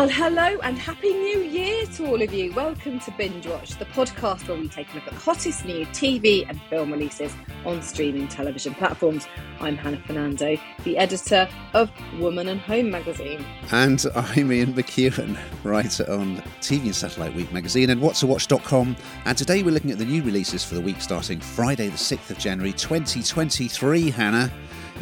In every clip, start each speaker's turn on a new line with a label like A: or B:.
A: Well, hello and happy new year to all of you. Welcome to Binge Watch, the podcast where we take a look at the hottest new TV and film releases on streaming television platforms. I'm Hannah Fernando, the editor of Woman and Home magazine.
B: And I'm Ian McEwan, writer on TV and Satellite Week magazine and whattowatch.com. And today we're looking at the new releases for the week starting Friday, the 6th of January 2023, Hannah,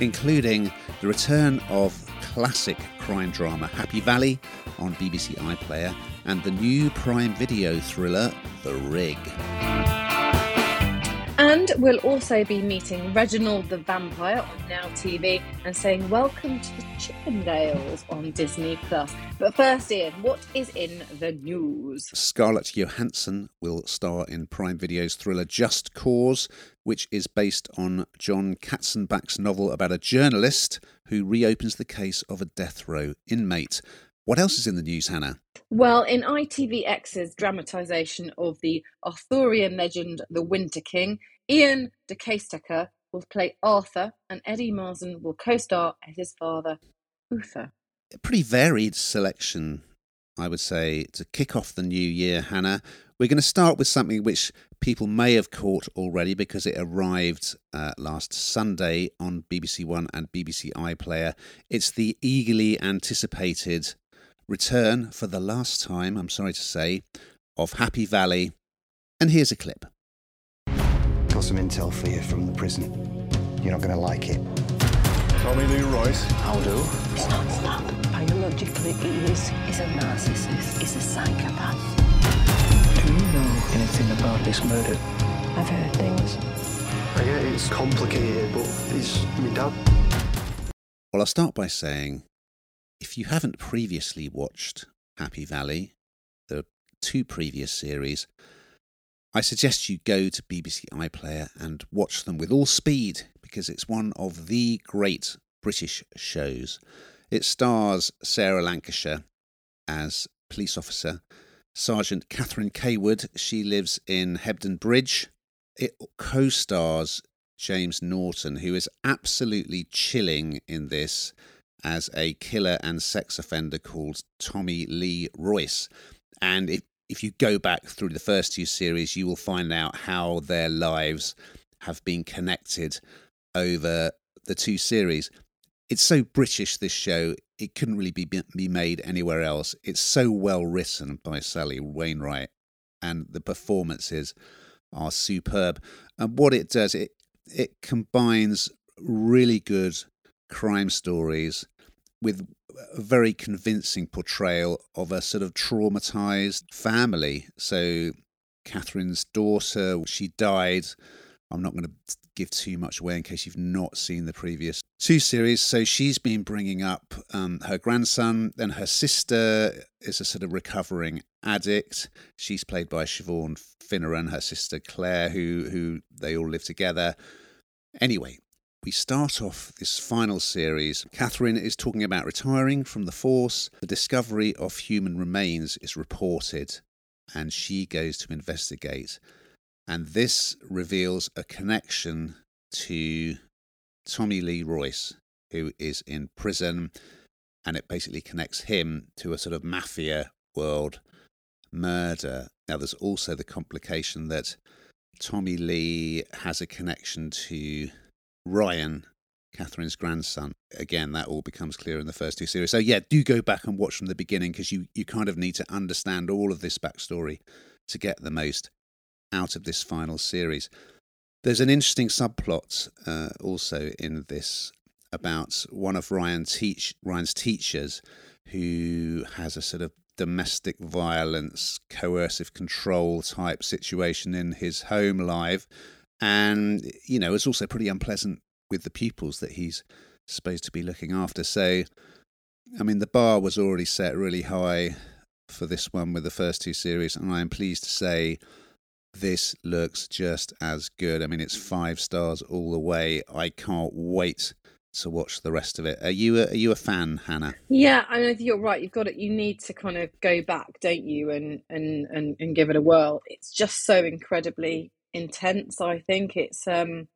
B: including the return of classic crime drama Happy Valley on BBC iPlayer and the new Prime Video thriller The Rig.
A: And we'll also be meeting Reginald the Vampire on Now TV and saying welcome to the Chippendales on Disney Plus. But first, Ian, what is in the news?
B: Scarlett Johansson will star in Prime Video's thriller Just Cause, which is based on John Katzenbach's novel about a journalist who reopens the case of a death row inmate. What else is in the news, Hannah?
A: Well, in ITVX's dramatisation of the Arthurian legend The Winter King, Iain De Caestecker will play Arthur and Eddie Marsan will co star as his father, Uther.
B: A pretty varied selection, I would say, to kick off the new year, Hannah. We're going to start with something which people may have caught already because it arrived uh, last Sunday on BBC One and BBC iPlayer. It's the eagerly anticipated return for the last time, I'm sorry to say, of Happy Valley. And here's a clip.
C: Got some intel for you from the prison. You're not going to like it.
D: Tommy Lee Royce.
C: I'll do.
E: Stop, stop. Biologically, he is he's a narcissist. He's a psychopath.
F: Do you know anything about this murder?
E: I've heard things.
D: I get it's complicated, but he's my dad.
B: Well, I'll start by saying if you haven't previously watched Happy Valley, the two previous series, I suggest you go to BBC iPlayer and watch them with all speed because it's one of the great British shows. It stars Sarah Lancashire as police officer, Sergeant Catherine Cawood. She lives in Hebden Bridge. It co stars James Norton, who is absolutely chilling in this as a killer and sex offender called Tommy Lee Royce. And if, if you go back through the first two series, you will find out how their lives have been connected over the two series. It's so British, this show, it couldn't really be, be made anywhere else. It's so well written by Sally Wainwright, and the performances are superb. And what it does, it, it combines really good crime stories with a very convincing portrayal of a sort of traumatized family. So, Catherine's daughter, she died. I'm not going to give too much away in case you've not seen the previous two series. So, she's been bringing up um, her grandson, then her sister is a sort of recovering addict. She's played by Siobhan Finneran, her sister Claire, who who they all live together. Anyway, we start off this final series. Catherine is talking about retiring from the force. The discovery of human remains is reported, and she goes to investigate. And this reveals a connection to Tommy Lee Royce, who is in prison, and it basically connects him to a sort of mafia world murder. Now, there's also the complication that Tommy Lee has a connection to Ryan, Catherine's grandson. Again, that all becomes clear in the first two series. So yeah, do go back and watch from the beginning because you you kind of need to understand all of this backstory to get the most out of this final series. There's an interesting subplot uh, also in this about one of Ryan teach Ryan's teachers who has a sort of domestic violence, coercive control type situation in his home life and you know it's also pretty unpleasant with the pupils that he's supposed to be looking after. So, I mean, the bar was already set really high for this one with the first two series, and I am pleased to say this looks just as good. I mean, it's five stars all the way. I can't wait to watch the rest of it. Are you a, are you a fan, Hannah?
A: Yeah, I know you're right. You've got it. You need to kind of go back, don't you, and and and, and give it a whirl. It's just so incredibly intense. I think it's um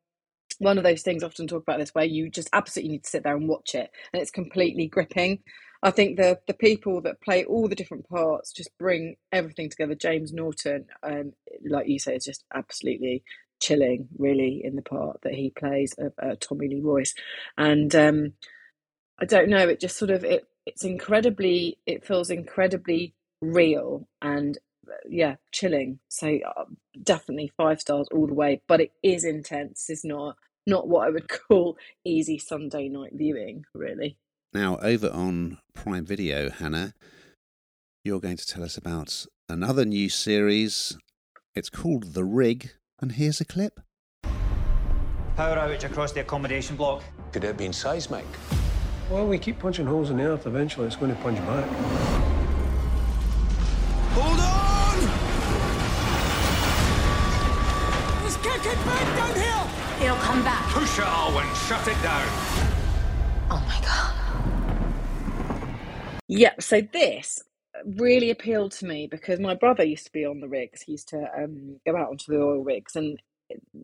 A: one of those things I often talk about this where you just absolutely need to sit there and watch it and it's completely gripping. I think the the people that play all the different parts just bring everything together. James Norton, um, like you say, is just absolutely chilling, really, in the part that he plays of uh, Tommy Lee Royce, and um, I don't know, it just sort of it it's incredibly it feels incredibly real and uh, yeah, chilling. So uh, definitely five stars all the way, but it is intense. It's not not what I would call easy Sunday night viewing, really.
B: Now, over on Prime Video, Hannah, you're going to tell us about another new series. It's called The Rig, and here's a clip.
G: Power outage across the accommodation block.
H: Could it have been seismic?
I: Well, we keep punching holes in the earth. Eventually, it's going to punch back.
J: Kicking back down here!
K: It'll come back.
H: Push it, Alwyn. Shut it down.
K: Oh my god.
A: Yeah, so this really appealed to me because my brother used to be on the rigs. He used to um, go out onto the oil rigs, and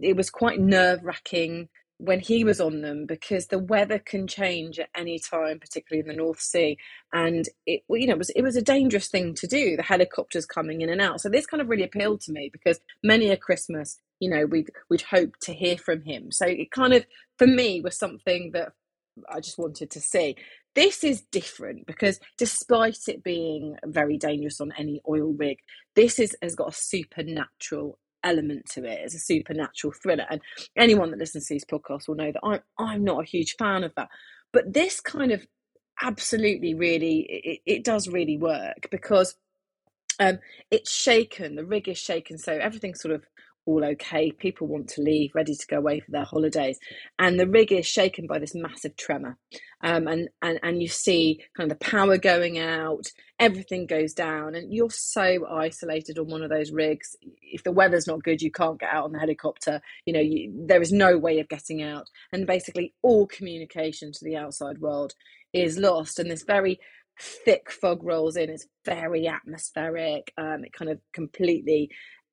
A: it was quite nerve wracking when he was on them because the weather can change at any time, particularly in the North Sea, and it you know it was it was a dangerous thing to do. The helicopters coming in and out, so this kind of really appealed to me because many a Christmas, you know, we'd we'd hope to hear from him. So it kind of for me was something that I just wanted to see. This is different because despite it being very dangerous on any oil rig, this is has got a supernatural element to it. It's a supernatural thriller. And anyone that listens to these podcasts will know that I'm I'm not a huge fan of that. But this kind of absolutely really it, it does really work because um it's shaken, the rig is shaken, so everything's sort of all okay. People want to leave, ready to go away for their holidays, and the rig is shaken by this massive tremor. Um, and and and you see kind of the power going out, everything goes down, and you're so isolated on one of those rigs. If the weather's not good, you can't get out on the helicopter. You know, you, there is no way of getting out, and basically all communication to the outside world is lost. And this very thick fog rolls in. It's very atmospheric. Um, it kind of completely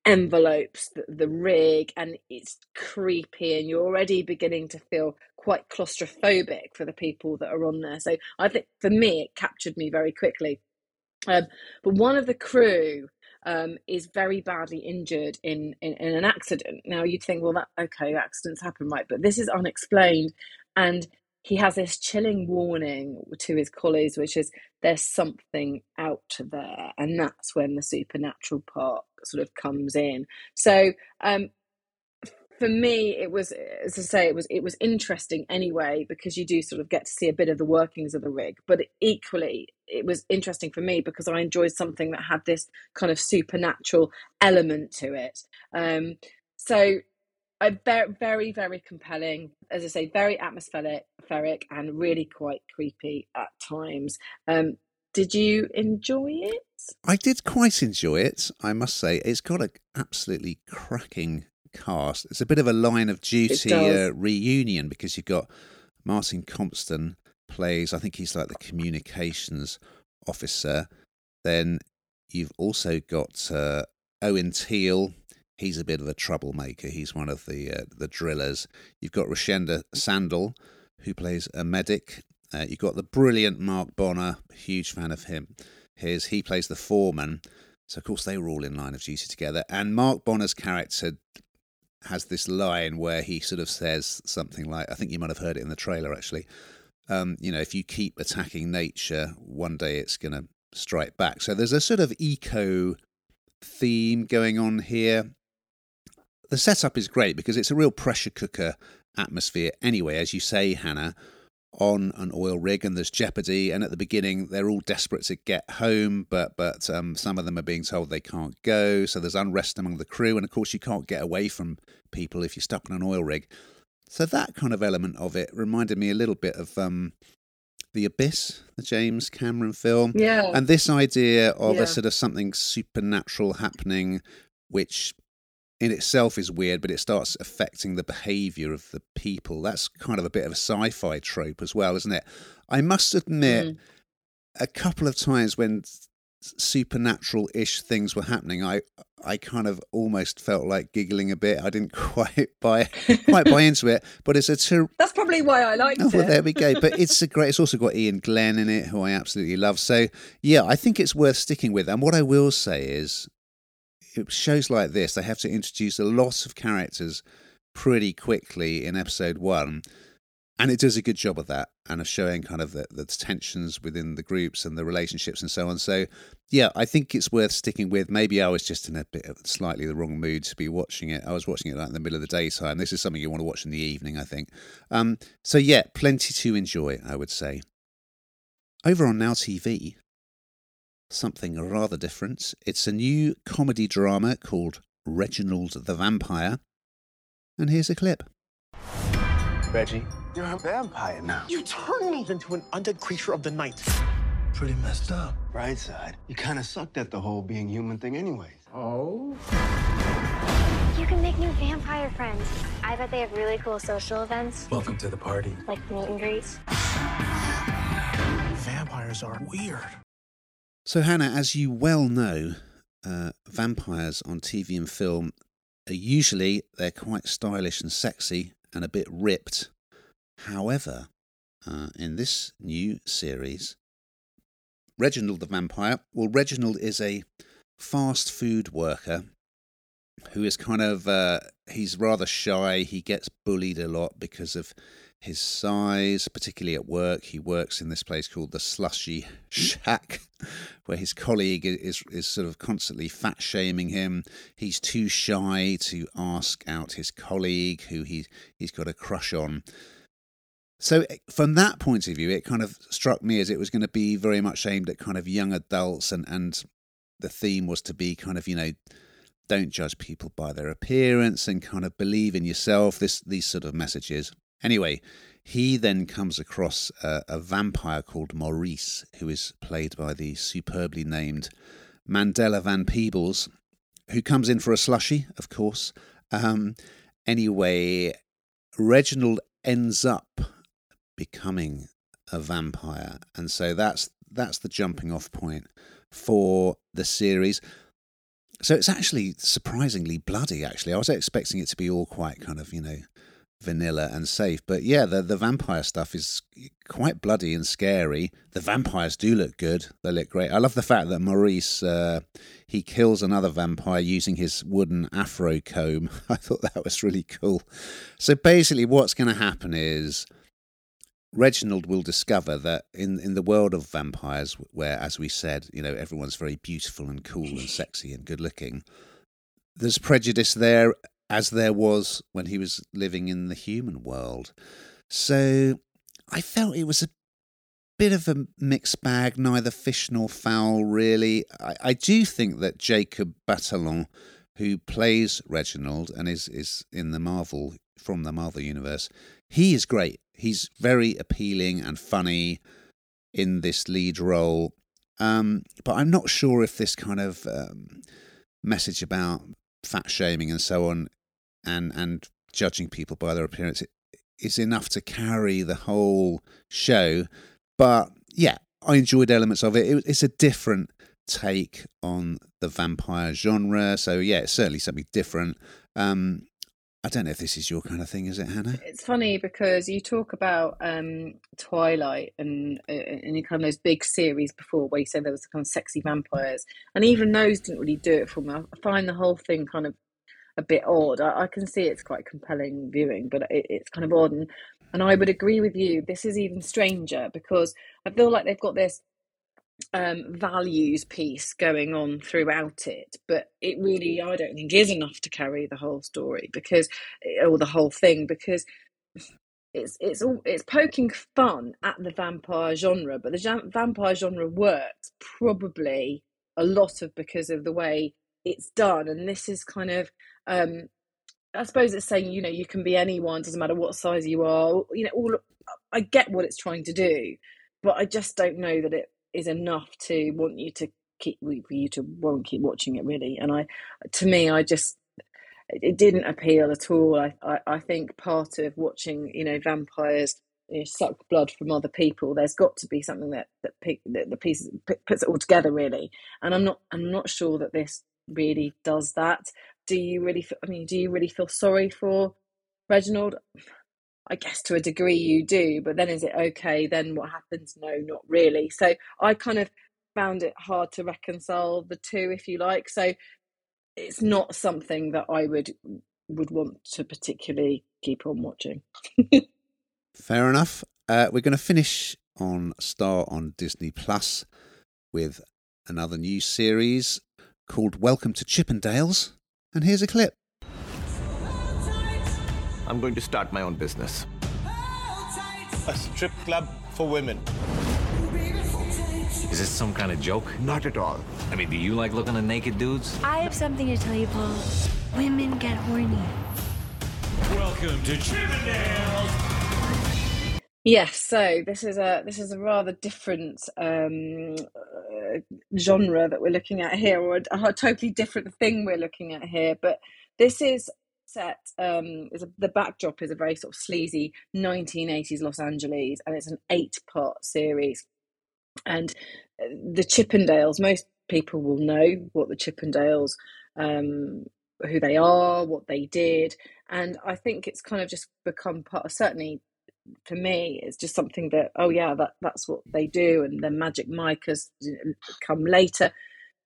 A: envelopes the, the rig and it's creepy and you're already beginning to feel quite claustrophobic for the people that are on there. So i think for me it captured me very quickly. Um, but one of the crew um, is very badly injured in, in, in an accident. Now you'd think well that okay accidents happen right? But this is unexplained and he has this chilling warning to his colleagues, which is there's something out there, and that's when the supernatural part sort of comes in. So, um, for me, it was, as I say, it was it was interesting anyway because you do sort of get to see a bit of the workings of the rig, but equally, it was interesting for me because I enjoyed something that had this kind of supernatural element to it. Um, so a very, very, very compelling. As I say, very atmospheric and really quite creepy at times. Um, did you enjoy it?
B: I did quite enjoy it. I must say, it's got an absolutely cracking cast. It's a bit of a line of duty uh, reunion because you've got Martin Compston plays. I think he's like the communications officer. Then you've also got uh, Owen Teale He's a bit of a troublemaker. He's one of the uh, the drillers. You've got Rochenda Sandall, who plays a medic. Uh, you've got the brilliant Mark Bonnar, huge fan of him. His he plays the foreman. So of course they were all in line of duty together. And Mark Bonnar's character has this line where he sort of says something like, I think you might have heard it in the trailer actually. Um, you know, if you keep attacking nature, one day it's going to strike back. So there's a sort of eco theme going on here the setup is great because it's a real pressure cooker atmosphere anyway, as you say, Hannah, on an oil rig and there's jeopardy and at the beginning they're all desperate to get home but but um, some of them are being told they can't go so there's unrest among the crew and of course you can't get away from people if you're stuck on an oil rig. So that kind of element of it reminded me a little bit of um, the abyss the james cameron film.
A: Yeah.
B: And this idea of yeah. a sort of something supernatural happening which in itself is weird, but it starts affecting the behavior of the people. That's kind of a bit of a sci fi trope as well, isn't it? I must admit, mm. a couple of times when supernatural-ish things were happening, I I kind of almost felt like giggling a bit. I didn't quite buy quite buy into it, but it's a ter-
A: That's probably why I liked
B: Oh, well,
A: it.
B: there we go. But it's a great. It's also got Iain Glen in it, who I absolutely love. So yeah, I think it's worth sticking with. And what I will say is, shows like this they have to introduce a lot of characters pretty quickly in episode one, and it does a good job of that and of showing kind of the, the tensions within the groups and the relationships and so on. So yeah, I think it's worth sticking with. Maybe I was just in a bit of slightly the wrong mood to be watching it. I was watching it like in the middle of the daytime. This is something you want to watch in the evening, I think. Um, so yeah, plenty to enjoy, I would say. Over on Now TV, something rather different. It's a new comedy drama called Reginald the Vampire. And here's a clip.
L: Reggie, you're a vampire now. You turned me into an undead creature of the night.
C: Pretty messed up. Right side. You kind of sucked at the whole being human thing, anyways.
L: Oh?
M: You can make new vampire friends. I bet they have really cool social events,
C: Welcome to the party.
M: like meet and greets.
L: Vampires are weird.
B: So, Hannah, as you well know, uh, vampires on TV and film are usually they're quite stylish and sexy and a bit ripped. However, uh, in this new series, Reginald the Vampire, well, Reginald is a fast food worker who is kind of uh, he's rather shy. He gets bullied a lot because of his size, particularly at work. He works in this place called the Slushy Shack, where his colleague is is sort of constantly fat shaming him. He's too shy to ask out his colleague, who he he's got a crush on. So, eh, from that point of view, it kind of struck me as it was going to be very much aimed at kind of young adults, and and the theme was to be kind of you know don't judge people by their appearance and kind of believe in yourself. This these sort of messages. Anyway, he then comes across a, a vampire called Maurice, who is played by the superbly named Mandela Van Peebles, who comes in for a slushy, of course. Um, anyway, Reginald ends up becoming a vampire, and so that's that's the jumping off point for the series. So it's actually surprisingly bloody. Actually, I was expecting it to be all quite kind of you know vanilla and safe, but yeah, the the vampire stuff is quite bloody and scary. The vampires do look good; they look great. I love the fact that Maurice uh, he kills another vampire using his wooden afro comb. I thought that was really cool. So basically, what's going to happen is. Reginald will discover that in, in the world of vampires, where, as we said, you know, everyone's very beautiful and cool and sexy and good looking, there's prejudice there as there was when he was living in the human world. So I felt it was a bit of a mixed bag, neither fish nor fowl, really. I, I do think that Jacob Batalon, who plays Reginald and is, is in the Marvel, from the Marvel universe, he is great. He's very appealing and funny in this lead role. Um, but I'm not sure if this kind of um, message about fat shaming and so on and and judging people by their appearance is enough to carry the whole show. But yeah, I enjoyed elements of it. it it's a different take on the vampire genre. So yeah, it's certainly something different. Um, I don't know if this is your kind of thing, is it, Hannah?
A: It's funny because you talk about um, Twilight and uh, and kind of those big series before where you said there was kind of sexy vampires, and even those didn't really do it for me. I find the whole thing kind of a bit odd. I, I can see it's quite compelling viewing, but it, it's kind of odd. And, and I would agree with you. This is even stranger because I feel like they've got this um, values piece going on throughout it, but it really, I don't think, is enough to carry the whole story because, or the whole thing, because it's it's all it's poking fun at the vampire genre, but the vampire genre works probably a lot of because of the way it's done, and this is kind of um, I suppose it's saying you know you can be anyone, doesn't matter what size you are. You know, all I get what it's trying to do, but I just don't know that it is enough to want you to keep for you to won't keep watching it really. And I, to me, I just it didn't appeal at all. I, I, I think part of watching you know vampires you know, suck blood from other people. There's got to be something that that, pick, that the piece puts it all together really. And I'm not I'm not sure that this really does that. Do you really? I mean, do you really feel sorry for Reginald? I guess to a degree you do, but then is it okay? Then what happens? No, not really. So I kind of found it hard to reconcile the two, if you like. So it's not something that I would would want to particularly keep on watching.
B: Fair enough. Uh, we're going to finish on Star on Disney Plus with another new series called Welcome to Chippendales. And here's a clip.
L: I'm going to start my own business. A strip club for women.
N: Is this some kind of joke?
L: Not at all.
N: I mean, do you like looking at naked dudes?
O: I have something to tell you, Paul. Women get horny.
H: Welcome to Chippendales.
A: Yes, so this is a this is a rather different um, uh, genre that we're looking at here, or a, a, totally different thing we're looking at here. But this is set um, is a, the backdrop is a very sort of sleazy 1980s Los Angeles, and it's an eight part series. And uh, the Chippendales, most people will know what the Chippendales, um, who they are, what they did, and I think it's kind of just become part. Of, certainly, for me, it's just something that oh yeah, that that's what they do, and the Magic Mike has come later.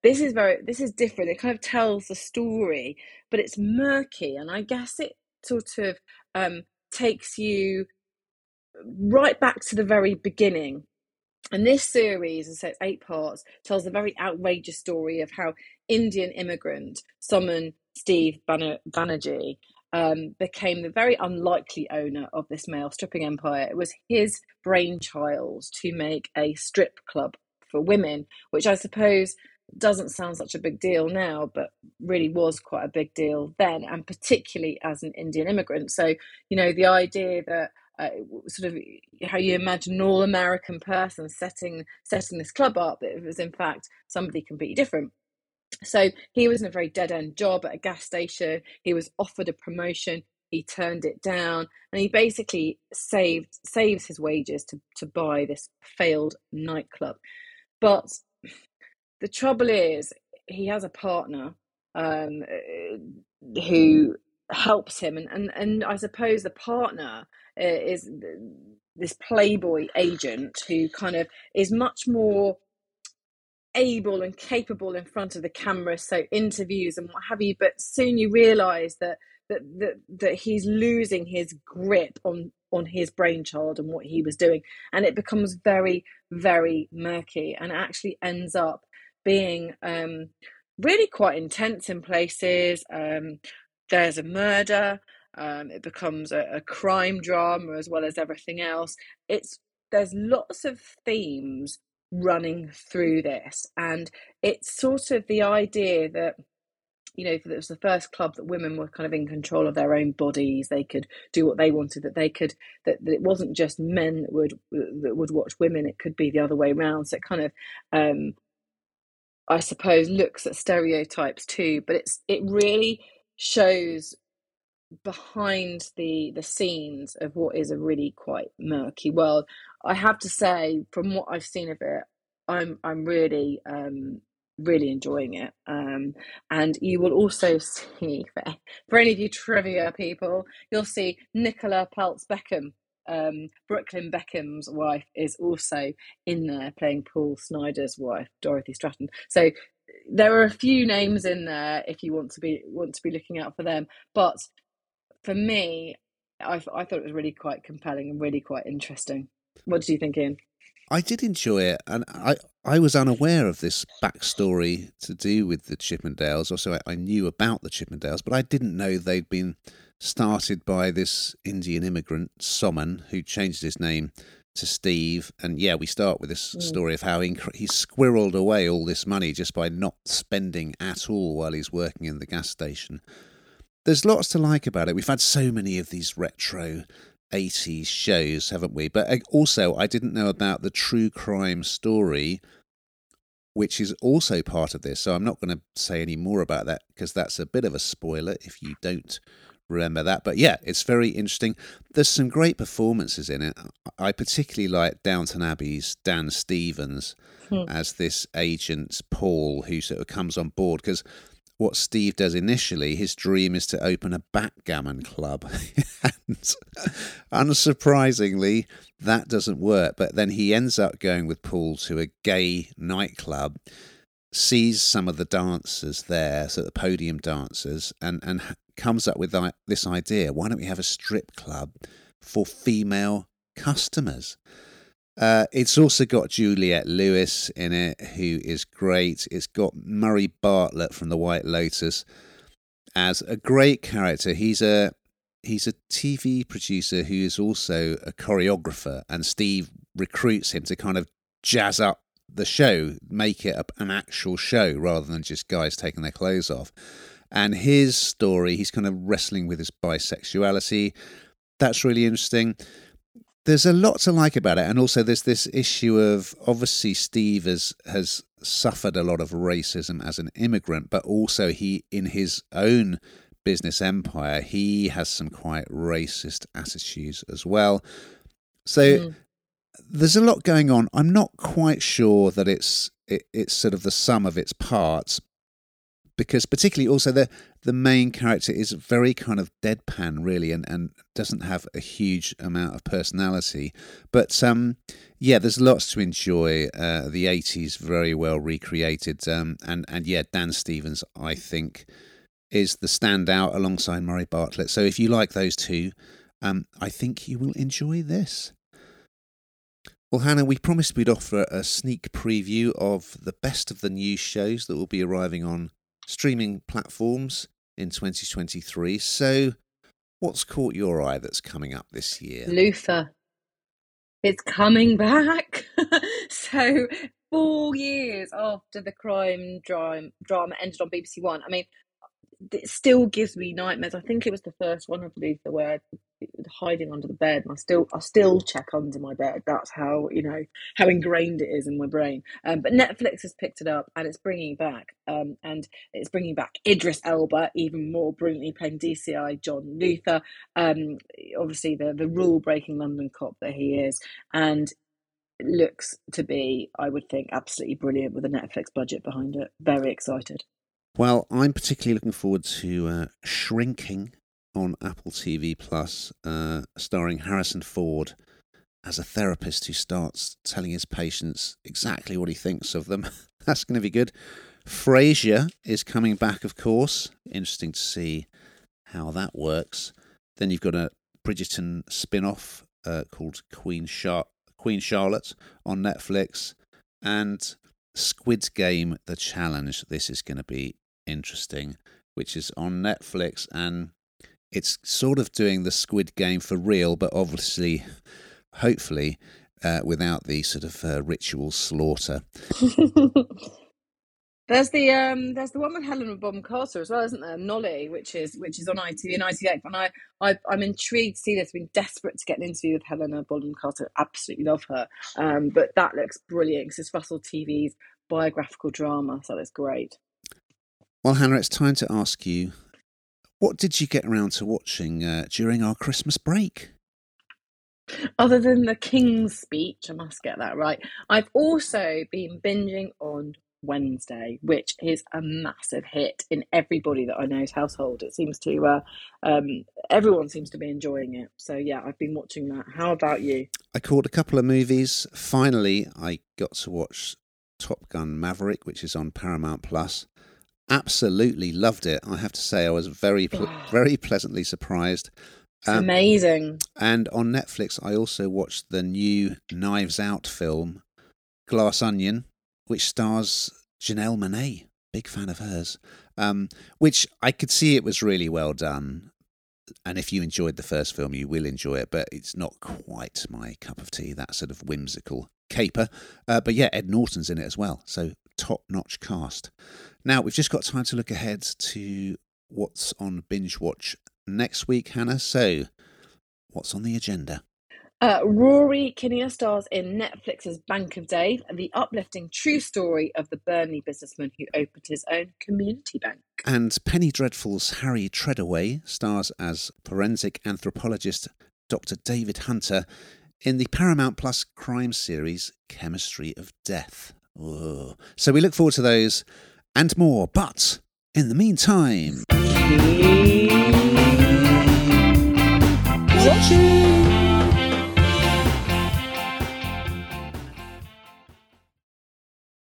A: This is very this is different. It kind of tells the story, but it's murky, and I guess it sort of um, takes you right back to the very beginning. And this series, as I said, eight parts, tells a very outrageous story of how Indian immigrant Somen Steve Banerjee um, became the very unlikely owner of this male stripping empire. It was his brainchild to make a strip club for women, which I suppose doesn't sound such a big deal now, but really was quite a big deal then, and particularly as an Indian immigrant. So, you know, the idea that uh, sort of how you imagine an all American person setting setting this club up, it was in fact somebody completely different. So he was in a very dead end job at a gas station. He was offered a promotion. He turned it down, and he basically saved saves his wages to to buy this failed nightclub. But the trouble is, he has a partner um, who helps him, and, and and I suppose the partner uh, is this playboy agent who kind of is much more able and capable in front of the camera, so interviews and what have you. But soon you realise that that that that he's losing his grip on on his brainchild and what he was doing, and it becomes very very murky, and actually ends up being um, really quite intense in places. Um, there's a murder. Um, it becomes a, a crime drama as well as everything else. It's there's lots of themes running through this. And it's sort of the idea that you know, it was the first club that women were kind of in control of their own bodies. They could do what they wanted. That they could. That, that it wasn't just men that would that would watch women. It could be the other way around. So it kind of, um, I suppose, looks at stereotypes too. But it's it really shows behind the the scenes of what is a really quite murky world. I have to say, from what I've seen of it, I'm I'm really um, really enjoying it. Um, and you will also see, for, for any of you trivia people, you'll see Nicola Peltz Beckham. Um, Brooklyn Beckham's wife is also in there playing Paul Snider's wife, Dorothy Stratten. So there are a few names in there if you want to be want to be looking out for them. But for me, I, I thought it was really quite compelling and really quite interesting. What did you think, Ian?
B: I did enjoy it, and I I was unaware of this backstory to do with the Chippendales. Also, I, I knew about the Chippendales, but I didn't know they'd been started by this Indian immigrant Somen who changed his name to Steve. And yeah, we start with this mm. story of how he, he squirreled away all this money just by not spending at all while he's working in the gas station. There's lots to like about it. We've had so many of these retro 80s shows, haven't we? But uh, also, I didn't know about the true crime story, which is also part of this. So I'm not going to say any more about that because that's a bit of a spoiler if you don't remember that. But yeah, it's very interesting. There's some great performances in it. I particularly like Downton Abbey's Dan Stevens hmm. as this agent Paul who sort of comes on board because what Steve does initially, his dream is to open a backgammon club. and unsurprisingly, that doesn't work. But then he ends up going with Paul to a gay nightclub, sees some of the dancers there, so the podium dancers, and, and comes up with this idea why don't we have a strip club for female customers? Uh, it's also got Juliette Lewis in it, who is great. It's got Murray Bartlett from The White Lotus as a great character. He's a he's a TV producer who is also a choreographer, and Steve recruits him to kind of jazz up the show, make it an actual show rather than just guys taking their clothes off. And his story, he's kind of wrestling with his bisexuality. That's really interesting there's a lot to like about it, and also there's this issue of obviously Steve has has suffered a lot of racism as an immigrant, but also he in his own business empire he has some quite racist attitudes as well. So mm. there's a lot going on. I'm not quite sure that it's it, it's sort of the sum of its parts, because particularly also the the main character is very kind of deadpan really and, and doesn't have a huge amount of personality. But um yeah there's lots to enjoy uh, the 80s very well recreated um and and yeah Dan Stevens I think is the standout alongside Murray Bartlett. So if you like those two um I think you will enjoy this. Well, Hannah, we promised we'd offer a sneak preview of the best of the news shows that will be arriving on streaming platforms in 2023. So, what's caught your eye that's coming up this year?
A: Luther. It's coming back. so, four years after the crime drama, drama ended on BBC One. I mean, it still gives me nightmares. I think it was the first one, I believe, the word hiding under the bed, and I still I still check under my bed. That's how you know how ingrained it is in my brain. Um, but Netflix has picked it up and it's bringing back, um, and it's bringing back Idris Elba even more brilliantly playing DCI John Luther. Um, obviously the the rule breaking London cop that he is, and looks to be, I would think, absolutely brilliant with a Netflix budget behind it. Very excited.
B: Well, I'm particularly looking forward to uh, Shrinking on Apple TV Plus, uh, starring Harrison Ford as a therapist who starts telling his patients exactly what he thinks of them. That's going to be good. Frasier is coming back, of course. Interesting to see how that works. Then you've got a Bridgerton spin off uh, called Queen, Char- Queen Charlotte on Netflix. And Squid Game The Challenge. This is going to be interesting, which is on Netflix. And it's sort of doing the Squid Game for real, but obviously, hopefully, uh, without the sort of uh, ritual slaughter.
A: there's the um, there's the one with Helena Bonham Carter as well, isn't there? Nolly, which is which is on ITV and ITV, and I, I I'm intrigued to see this. I've been desperate to get an interview with Helena Bonham Carter. Absolutely love her, um, but that looks brilliant because it's Russell T Davies' biographical drama, so that's great.
B: Well, Hannah, it's time to ask you what did you get around to watching uh, during our Christmas break?
A: Other than the King's speech, I must get that right. I've also been binging on Wednesday, which is a massive hit in everybody that I know's household. It seems to, uh, um, everyone seems to be enjoying it. So, yeah, I've been watching that. How about you?
B: I caught a couple of movies. Finally, I got to watch Top Gun Maverick, which is on Paramount Plus absolutely loved it. I have to say, I was very, very pleasantly surprised.
A: Um, amazing.
B: And on Netflix, I also watched the new Knives Out film, Glass Onion, which stars Janelle Monáe. Big fan of hers. Um, which I could see it was really well done. And if you enjoyed the first film, you will enjoy it, but it's not quite my cup of tea, that sort of whimsical caper. Uh, but yeah, Ed Norton's in it as well. So top notch cast. Now, we've just got time to look ahead to what's on Binge Watch next week, Hannah. So, what's on the agenda?
A: Uh, Rory Kinnear stars in Netflix's Bank of Dave, the uplifting true story of the Burnley businessman who opened his own community bank.
B: And Penny Dreadful's Harry Treadaway stars as forensic anthropologist Dr. David Hunter in the Paramount Plus crime series Chemistry of Death. So we look forward to those and more. But in the meantime,
A: watching.